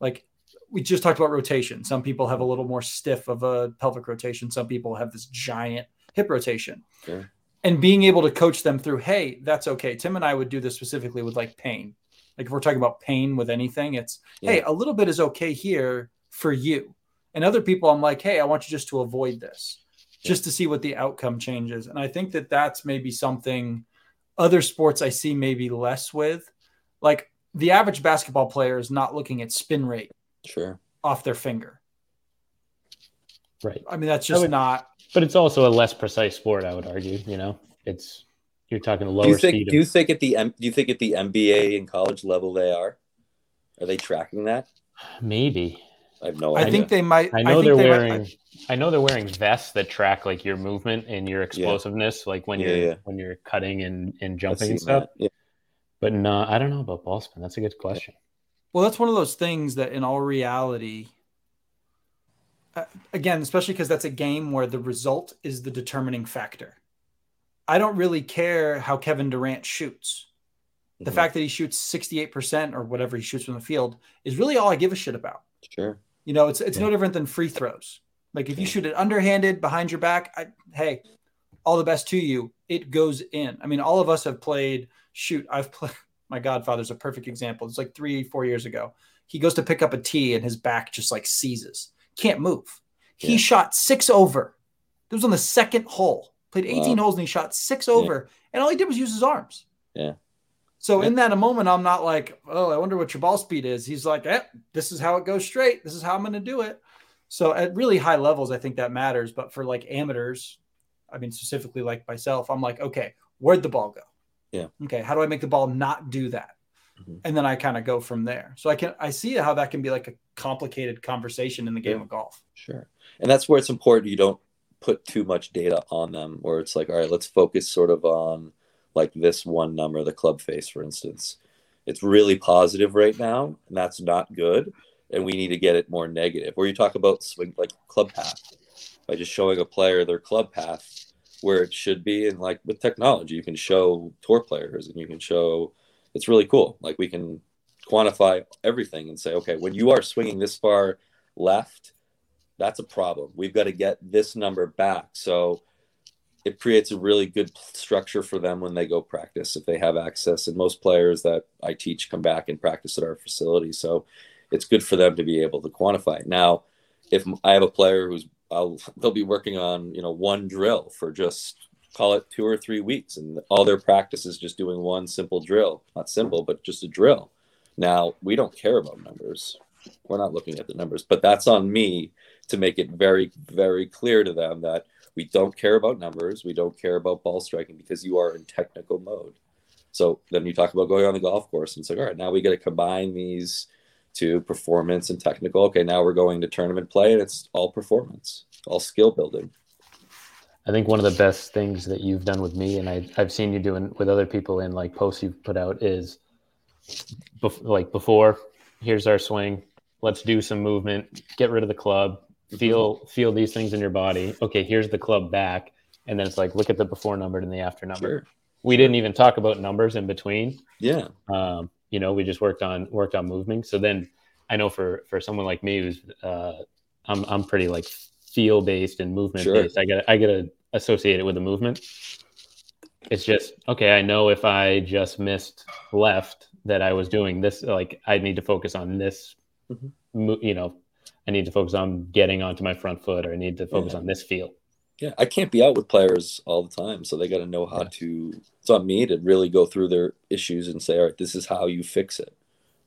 Like we just talked about rotation. Some people have a little more stiff of a pelvic rotation, some people have this giant hip rotation. Sure. And being able to coach them through, hey, that's okay. Tim and I would do this specifically with like pain. Like if we're talking about pain with anything, it's hey, a little bit is okay here for you. And other people, I'm like, hey, I want you just to avoid this, just to see what the outcome changes. And I think that that's maybe something other sports I see maybe less with. Like the average basketball player is not looking at spin rate Sure. off their finger. Right. I mean, that's I just not. But it's also a less precise sport, I would argue. You know, it's you're talking lower Do you think? speed. Do you think at the do you think at the NBA and college level they are? Are they tracking that? Maybe. I have no I idea. think they might. I know think they're they might- wearing. I know they're wearing vests that track like your movement and your explosiveness, like when Yeah, you're yeah. when you're cutting and, and jumping and stuff. Yeah. But no, I don't know about ball spin. That's a good question. Well, that's one of those things that, in all reality, uh, again, especially because that's a game where the result is the determining factor. I don't really care how Kevin Durant shoots. The Mhm. fact that he shoots 68% or whatever he shoots from the field is really all I give a shit about. Sure. You know, it's it's Yeah. no different than free throws. Like if you shoot it underhanded behind your back, I, hey, all the best to you. It goes in. I mean, all of us have played. Shoot, I've played. My godfather's a perfect example. It's like three, four years ago. He goes to pick up a tee and his back just like seizes. Can't move. He Yeah. shot six over. It was on the second hole. Played 18 Wow. holes and he shot six over. And all he did was use his arms. Yeah. So Yeah. in that moment, I'm not like, oh, I wonder what your ball speed is. He's like, eh, this is how it goes straight. This is how I'm going to do it. So at really high levels, I think that matters. But for like amateurs, I mean, specifically like myself, I'm like, okay, where'd the ball go? Yeah. Okay. How do I make the ball not do that? mm-hmm. and then I kind of go from there. So I can I see how that can be like a complicated conversation in the game yeah. of golf. Sure, and that's where it's important you don't put too much data on them, where it's like, all right, let's focus sort of on like this one number, the club face, for instance. It's really positive right now, and that's not good. And we need to get it more negative. Where you talk about swing like club path by just showing a player their club path where it should be. And like with technology, you can show tour players and you can show it's really cool. Like we can quantify everything and say, okay, when you are swinging this far left, that's a problem. We've got to get this number back. So it creates a really good structure for them when they go practice if they have access. And most players that I teach come back and practice at our facility. So it's good for them to be able to quantify it. Now, if I have a player who's I'll, they'll be working on you know one drill for just call it two or three weeks, and all their practice is just doing one simple drill. Not simple, but just a drill. Now we don't care about numbers. We're not looking at the numbers, but that's on me to make it very, very clear to them that we don't care about numbers. We don't care about ball striking because you are in technical mode. So then you talk about going on the golf course and it's like, all right, now we got to combine these to performance and technical. Okay, now we're going to tournament play and it's all performance, all skill building. I think one of the best things that you've done with me and I, have seen you doing with other people in like posts you've put out is bef- like before, here's our swing. Let's do some movement, get rid of the club, feel mm-hmm. feel these things in your body. Okay, here's the club back. And then it's like look at the before number and the after number. Sure. We didn't even talk about numbers in between. Yeah. Um, you know we just worked on worked on moving so then i know for for someone like me who's uh i'm i'm pretty like feel based and movement sure. based i get i get to associate it with the movement it's just okay i know if i just missed left that i was doing this like i need to focus on this mm-hmm. you know i need to focus on getting onto my front foot or i need to focus yeah. on this feel yeah, I can't be out with players all the time, so they got to know how yeah. to. It's on me to really go through their issues and say, all right, this is how you fix it.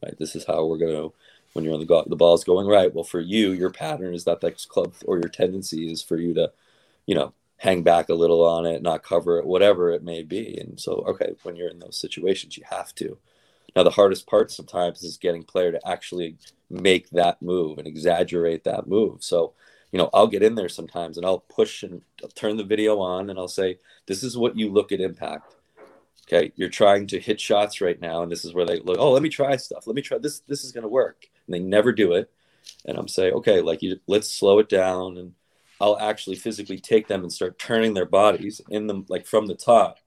Right, this is how we're gonna. When you're on the go- the ball's going right. Well, for you, your pattern is that that club or your tendency is for you to, you know, hang back a little on it, not cover it, whatever it may be. And so, okay, when you're in those situations, you have to. Now, the hardest part sometimes is getting player to actually make that move and exaggerate that move. So you know, I'll get in there sometimes and I'll push and I'll turn the video on and I'll say, this is what you look at impact. Okay, you're trying to hit shots right now, and this is where they look. Oh, let me try stuff. Let me try this. This is going to work, and they never do it. And I'm saying, okay, like you, let's slow it down, and I'll actually physically take them and start turning their bodies in them, like from the top,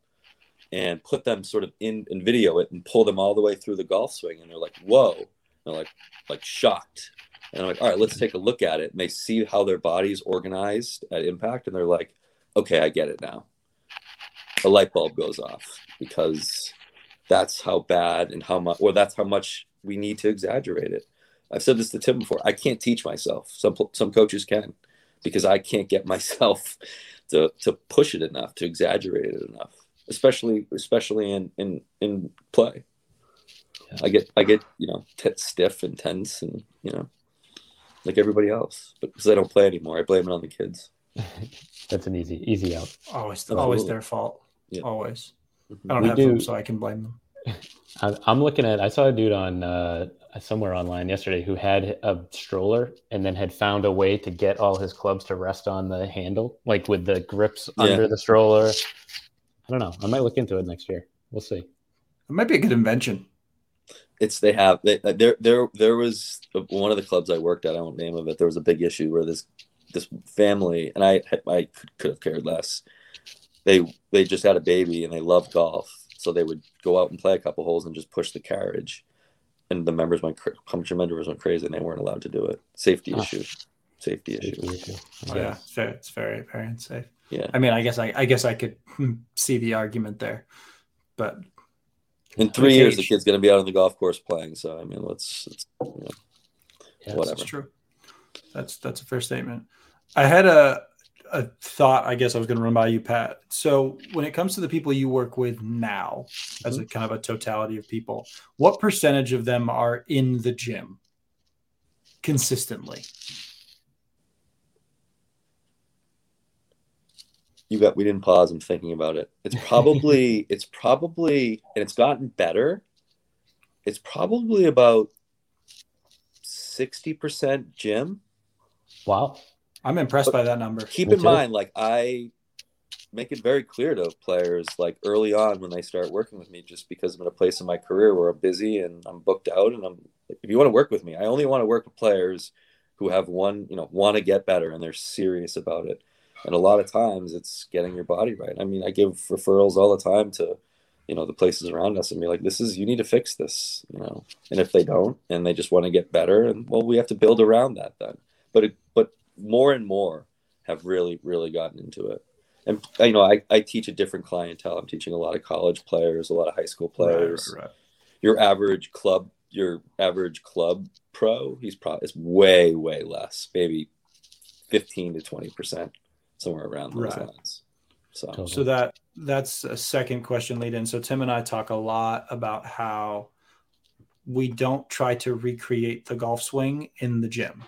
and put them sort of in and video it and pull them all the way through the golf swing, and they're like, whoa, they're like, like shocked, and I'm like, all right, let's take a look at it. And they see how their body's organized at impact, and they're like, okay, I get it now. A light bulb goes off because that's how bad and how much, or that's how much we need to exaggerate it. I've said this to Tim before. I can't teach myself. Some some coaches can, because I can't get myself to to push it enough, to exaggerate it enough, especially especially in in in play. I get I get you know t- stiff and tense and you know like everybody else. But because I don't play anymore, I blame it on the kids. That's an easy easy out. Always, Absolutely. always their fault. Yeah. Always. Mm-hmm. I don't we have do, them, so I can blame them. I'm looking at. I saw a dude on uh, somewhere online yesterday who had a stroller and then had found a way to get all his clubs to rest on the handle, like with the grips yeah. under the stroller. I don't know. I might look into it next year. We'll see. It might be a good invention it's they have they, uh, there there there was one of the clubs I worked at. I won't name of it. There was a big issue where this this family and I I could, could have cared less. They they just had a baby and they loved golf, so they would go out and play a couple holes and just push the carriage. And the members went, bunch of members went crazy, and they weren't allowed to do it. Safety oh. issue, safety, safety issue. issue. Oh, yeah, it's very, it's very, very unsafe. Yeah. I mean, I guess I, I guess I could see the argument there, but in three years, the kid's going to be out on the golf course playing. So I mean, let's, let's you know, yeah, whatever. That's true. That's that's a fair statement. I had a a thought. I guess I was going to run by you, Pat. So when it comes to the people you work with now, mm-hmm. as a kind of a totality of people, what percentage of them are in the gym consistently? You got we didn't pause i'm thinking about it it's probably it's probably and it's gotten better it's probably about 60% gym. Wow. I'm impressed by that number. Keep Me in too. mind, like I make it very clear to players, like early on when they start working with me, just because I'm in a place in my career where I'm busy and I'm booked out, and I'm if you want to work with me, I only want to work with players who have one, you know, want to get better and they're serious about it. And a lot of times it's getting your body right. I mean, I give referrals all the time to, you know, the places around us and be like, this is, you need to fix this, you know. And if they don't and they just want to get better, and well, we have to build around that then. But, it, but more and more have really, really gotten into it. And, you know, I, I teach a different clientele. I'm teaching a lot of college players, a lot of high school players. Right, right, right. Your average club, your average club pro, he's probably, it's way, way less, maybe 15 to 20%, somewhere around those Right. lines. So, Totally. So that that's a second question lead in. So Tim and I talk a lot about how we don't try to recreate the golf swing in the gym.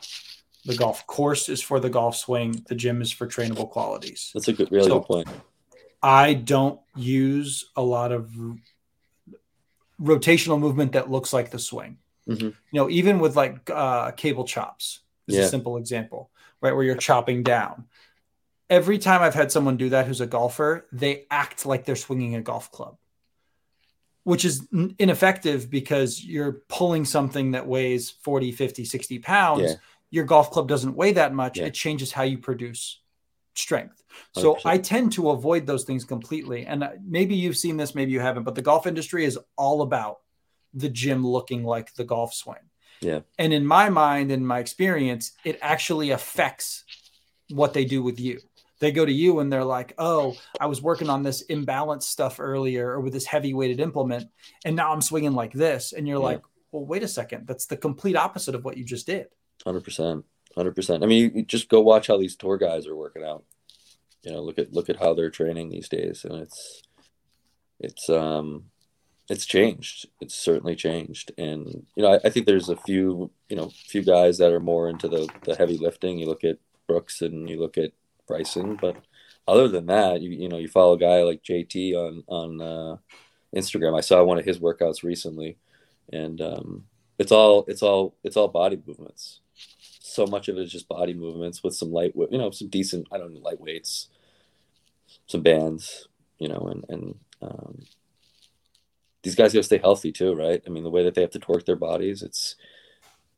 The golf course is for the golf swing. The gym is for trainable qualities. that's a good, really So- good point. I don't use a lot of r- rotational movement that looks like the swing. Mhm. You know, even with like uh, cable chops, is Yeah. a simple example, right? Where you're chopping down. Every time I've had someone do that who's a golfer, they act like they're swinging a golf club, which is ineffective because you're pulling something that weighs 40, 50, 60 pounds. Yeah. Your golf club doesn't weigh that much. Yeah. It changes how you produce strength. So 100%. I tend to avoid those things completely. And uh, maybe you've seen this, maybe you haven't, but the golf industry is all about the gym looking like the golf swing. Yeah. And in my mind, in my experience, it actually affects what they do with you. They go to you and they're like, oh, I was working on this imbalance stuff earlier or with this heavy weighted implement, and now I'm swinging like this. And you're Yeah. like, well, wait a second. That's the complete opposite of what you just did. Hundred percent, hundred percent. I mean, you, you just go watch how these tour guys are working out. You know, look at look at how they're training these days, and it's it's um it's changed. It's certainly changed, and you know, I, I think there's a few you know few guys that are more into the the heavy lifting. You look at Brooks and you look at Bryson, but other than that, you you know, you follow a guy like JT on on uh, Instagram. I saw one of his workouts recently, and um, it's all it's all it's all body movements so much of it is just body movements with some light, you know, some decent, I don't know, light weights, some bands, you know, and, and, um, these guys got to stay healthy too, right? I mean, the way that they have to torque their bodies, it's,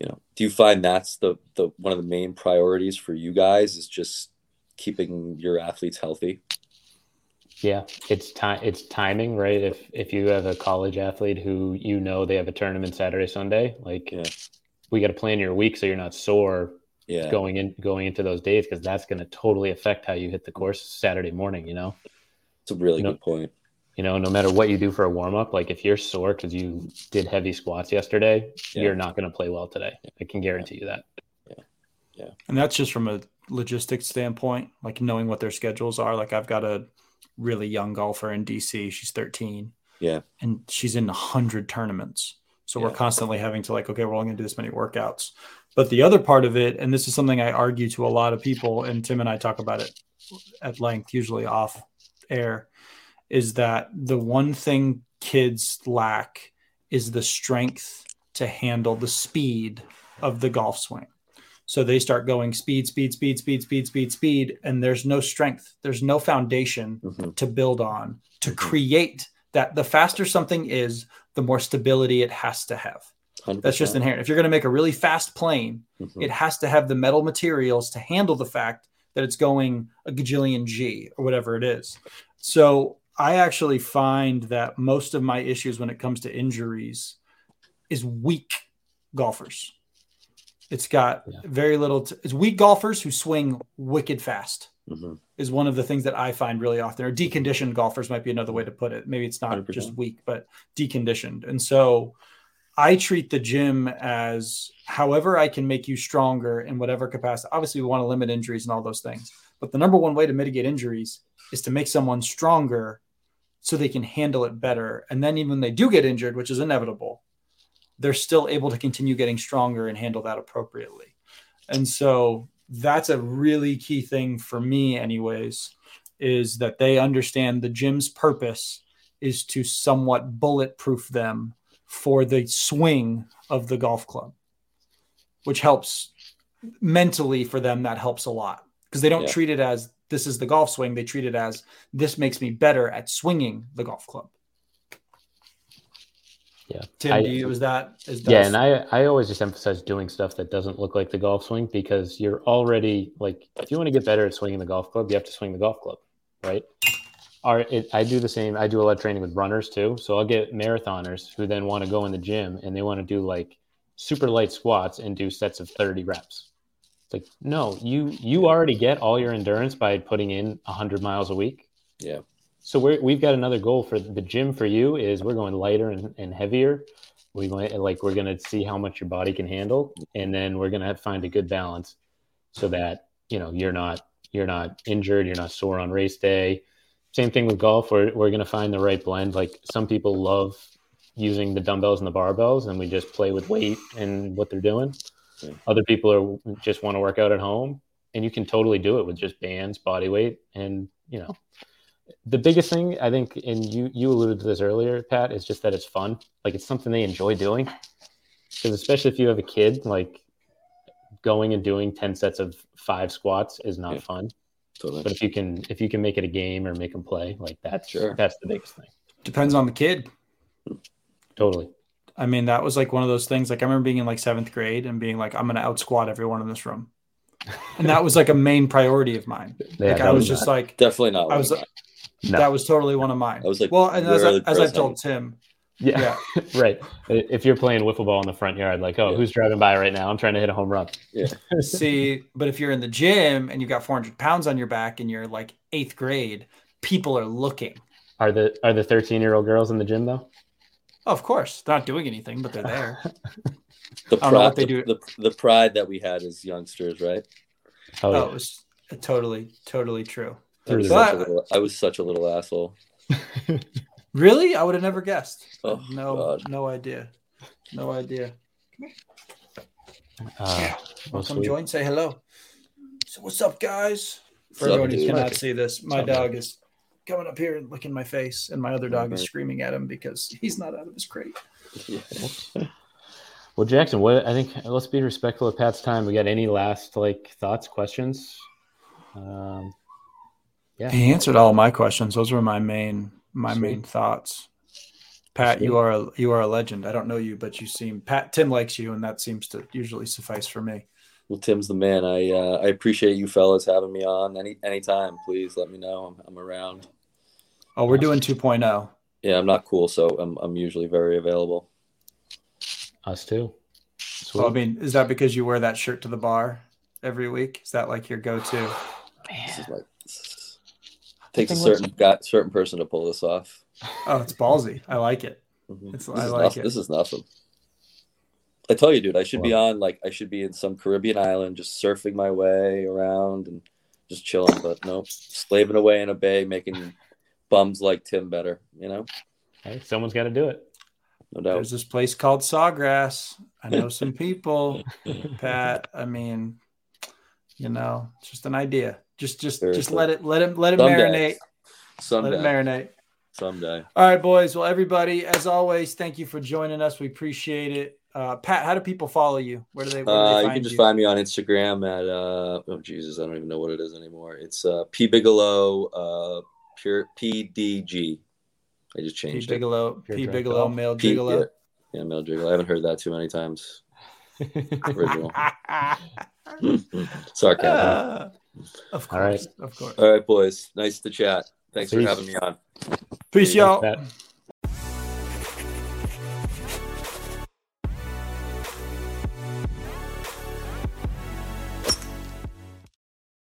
you know, do you find that's the, the, one of the main priorities for you guys is just keeping your athletes healthy? Yeah, it's time. It's timing, right? If if you have a college athlete who you know they have a tournament Saturday, Sunday, like Yeah. we got to plan your week so you're not sore Yeah. going in going into those days because that's going to totally affect how you hit the course Saturday morning. You know, It's a really No. good point. you know, no matter what you do for a warm up, like if you're sore because you did heavy squats yesterday, Yeah. you're not going to play well today. I can guarantee you that. Yeah, yeah, and that's just from a logistics standpoint, like knowing what their schedules are. Like I've got a really young golfer in DC. She's 13. Yeah. And she's in 100 tournaments. So we're constantly having to like, okay, we're only going to do this many workouts. But the other part of it, and this is something I argue to a lot of people, and Tim and I talk about it at length, usually off air, is that the one thing kids lack is the strength to handle the speed of the golf swing. So they start going speed, speed, speed, speed, speed, speed, speed, and there's no strength. There's no foundation Mhm. to build on to Mhm. create that. The faster something is, the more stability it has to have. 100%. That's just inherent. If you're going to make a really fast plane, Mhm. it has to have the metal materials to handle the fact that it's going a gajillion G or whatever it is. So I actually find that most of my issues when it comes to injuries is weak golfers. It's got Yeah. very little. T- it's weak golfers who swing wicked fast Mhm. is one of the things that I find really often. Or deconditioned golfers might be another way to put it. Maybe it's not 100%. just weak, but deconditioned. And so I treat the gym as however I can make you stronger in whatever capacity. Obviously, we want to limit injuries and all those things. But the number one way to mitigate injuries is to make someone stronger so they can handle it better. And then even when they do get injured, which is inevitable, they're still able to continue getting stronger and handle that appropriately. And so that's a really key thing for me, anyways, is that they understand the gym's purpose is to somewhat bulletproof them for the swing of the golf club, which helps mentally for them. That helps a lot because they don't Yeah. treat it as this is the golf swing. They treat it as this makes me better at swinging the golf club. Yeah. Tim, I- do you, is that that Yeah, and I I always just emphasize doing stuff that doesn't look like the golf swing because you're already like if you want to get better at swinging the golf club, you have to swing the golf club, right? Our, it, I do the same. I do a lot of training with runners too. So I'll get marathoners who then want to go in the gym and they want to do like super light squats and do sets of 30 reps. It's like, no, you you already get all your endurance by putting in 100 miles a week. Yeah. So we're, we've got another goal for the gym for you is we're going lighter and, and heavier. We might like we're gonna see how much your body can handle, and then we're gonna find a good balance so that you know you're not you're not injured, you're not sore on race day. Same thing with golf. We're we're gonna find the right blend. Like some people love using the dumbbells and the barbells, and we just play with weight and what they're doing. Other people are just want to work out at home, and you can totally do it with just bands, body weight, and you know the biggest thing I think, and you you alluded to this earlier, Pat, is just that it's fun. Like it's something they enjoy doing. Because especially if you have a kid, like going and doing ten sets of five squats is not Yeah. fun. Totally. But if you can if you can make it a game or make them play, like that's Sure. that's the biggest thing. depends on the kid. Totally. I mean, that was like one of those things. Like I remember being in like seventh grade and being like, I'm gonna out squat everyone in this room. And that was like a main priority of mine. Yeah, like I was was just not- like Definitely not. I was one of No. that was totally one of mine. I was like, well, and as, I, as I've told Tim, Yeah. yeah, right. If you're playing wiffle ball in the front yard, like, oh, Yeah. who's driving by right now? I'm trying to hit a home run. Yeah. See, but if you're in the gym and you've got 400 pounds on your back and you're like eighth grade, people are looking. Are the are the 13 year old girls in the gym though? Oh, of course, they're not doing anything, but they're there. the I don't know pride, what they the, do. The, the pride that we had as youngsters, right? Oh, Oh, yeah. it was totally, totally true. I was, Through such a little, I was such a little asshole. Really? I would have never guessed. Oh, no, God. no idea. No idea. Uh, well, Come sweet. join, say hello. So what's up, guys? For What's everyone who cannot see this, my What's up, dog is coming up here and licking my face, and my other dog is Mhm. screaming at him because he's not out of his crate. Well, Jackson, what I think let's be respectful of Pat's time. We got any last like thoughts, questions? Um, yeah, He answered all my questions. Those were my main my Sweet. main thoughts. Pat, you are a you are a legend. I don't know you, but you seem Pat Tim likes you, and that seems to usually suffice for me. Well, Tim's the man. I uh, I appreciate you fellas having me on. Any anytime, please let me know. I'm, I'm around. Oh, we're doing 2.0. Yeah, I'm not cool, so I'm I'm usually very available. us too. Sweet. Well, I mean, is that because you wear that shirt to the bar every week? Is that like your go-to? This is like this is- takes a certain got certain person to pull this off. Oh, it's ballsy. I like it. Mhm. It's- this, I is like nothing, it. this is nothing. I tell you, dude, I should be on like I should be in some Caribbean island, just surfing my way around and just chilling. But no, slaving away in a bay, making bums like Tim better. You know, hey, someone's got to do it. no doubt. There's this place called Sawgrass. I know some people, Pat. I mean, you know, it's just an idea. Just, just, just let it, let him, let him Someday. marinate. Let it marinate. someday. All right, boys. Well, everybody, as always, thank you for joining us. We appreciate it. Uh, Pat, how do people follow you? Where do they? Where do Uh, they you can just find me on Instagram at uh oh Jesus, I don't even know what it is anymore. It's uh P Bigelow uh pure PDG. I just P changed Bigelow, Pure P Drag Bigelow, Golf. male. P, gigolo. yeah, yeah, male jiggle. I haven't heard that too many times. Original. Sarcasm. Uh, of course, All right. of course. All right, boys. Nice to chat. Thanks for having me on. Peace, Peace, y'all. Pat.